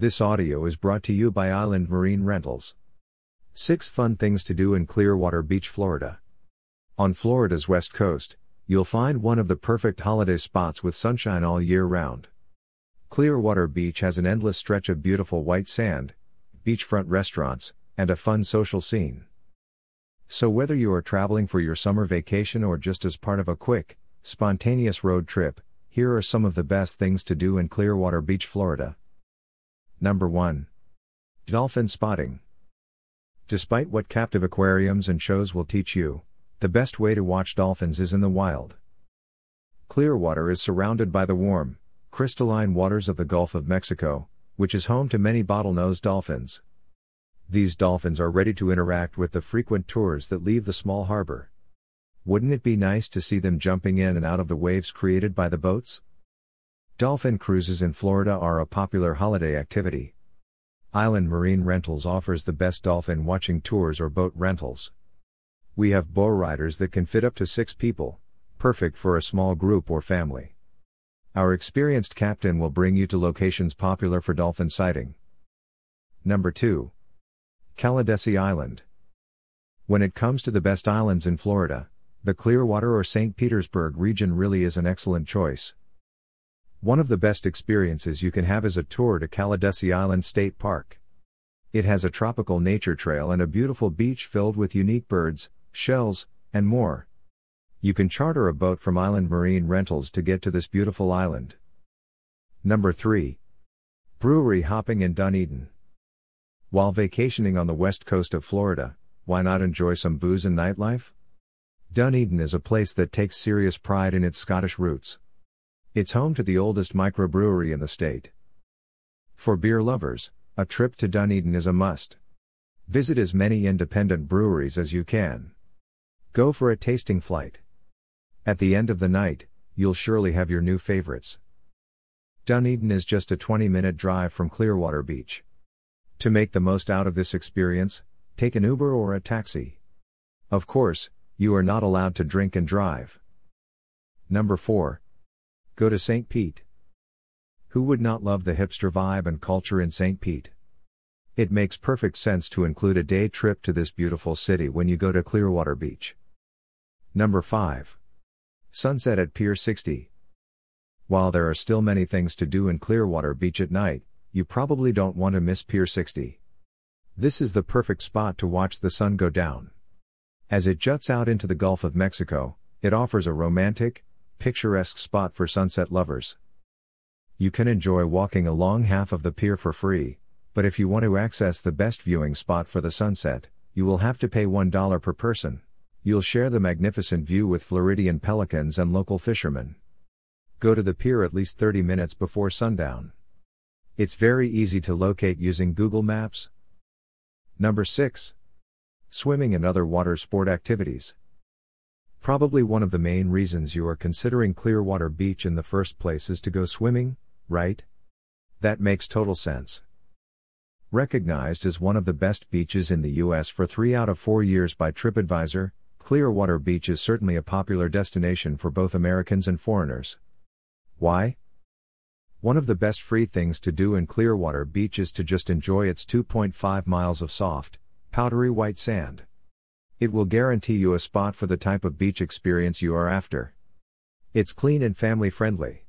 This audio is brought to you by Island Marine Rentals. 6 Fun Things to Do in Clearwater Beach, Florida. On Florida's west coast, you'll find one of the perfect holiday spots with sunshine all year round. Clearwater Beach has an endless stretch of beautiful white sand, beachfront restaurants, and a fun social scene. So, whether you are traveling for your summer vacation or just as part of a quick, spontaneous road trip, here are some of the best things to do in Clearwater Beach, Florida. Number 1. Dolphin Spotting. Despite what captive aquariums and shows will teach you, the best way to watch dolphins is in the wild. Clearwater is surrounded by the warm, crystalline waters of the Gulf of Mexico, which is home to many bottlenose dolphins. These dolphins are ready to interact with the frequent tours that leave the small harbor. Wouldn't it be nice to see them jumping in and out of the waves created by the boats? Dolphin cruises in Florida are a popular holiday activity. Island Marine Rentals offers the best dolphin watching tours or boat rentals. We have bow riders that can fit up to six people, perfect for a small group or family. Our experienced captain will bring you to locations popular for dolphin sighting. Number 2. Caladesi Island. When it comes to the best islands in Florida, the Clearwater or St. Petersburg region really is an excellent choice. One of the best experiences you can have is a tour to Caladesi Island State Park. It has a tropical nature trail and a beautiful beach filled with unique birds, shells, and more. You can charter a boat from Island Marine Rentals to get to this beautiful island. Number 3. Brewery hopping in Dunedin. While vacationing on the west coast of Florida, why not enjoy some booze and nightlife? Dunedin is a place that takes serious pride in its Scottish roots. It's home to the oldest microbrewery in the state. For beer lovers, a trip to Dunedin is a must. Visit as many independent breweries as you can. Go for a tasting flight. At the end of the night, you'll surely have your new favorites. Dunedin is just a 20 minute drive from Clearwater Beach. To make the most out of this experience, take an Uber or a taxi. Of course, you are not allowed to drink and drive. Number 4. Go to St. Pete. Who would not love the hipster vibe and culture in St. Pete? It makes perfect sense to include a day trip to this beautiful city when you go to Clearwater Beach. Number 5. Sunset at Pier 60. While there are still many things to do in Clearwater Beach at night, you probably don't want to miss Pier 60. This is the perfect spot to watch the sun go down. As it juts out into the Gulf of Mexico, it offers a romantic, picturesque spot for sunset lovers. You can enjoy walking along half of the pier for free, but if you want to access the best viewing spot for the sunset, you will have to pay $1 per person. You'll share the magnificent view with Floridian pelicans and local fishermen. Go to the pier at least 30 minutes before sundown. It's very easy to locate using Google Maps. Number 6. Swimming and other water sport activities. Probably one of the main reasons you are considering Clearwater Beach in the first place is to go swimming, right? That makes total sense. Recognized as one of the best beaches in the U.S. for three out of four years by TripAdvisor, Clearwater Beach is certainly a popular destination for both Americans and foreigners. Why? One of the best free things to do in Clearwater Beach is to just enjoy its 2.5 miles of soft, powdery white sand. It will guarantee you a spot for the type of beach experience you are after. It's clean and family friendly.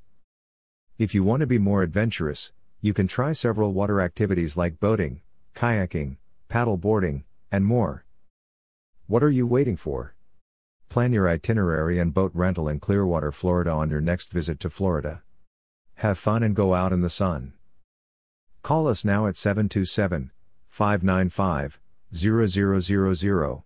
If you want to be more adventurous, you can try several water activities like boating, kayaking, paddle boarding, and more. What are you waiting for? Plan your itinerary and boat rental in Clearwater, Florida on your next visit to Florida. Have fun and go out in the sun. Call us now at 727 595 0000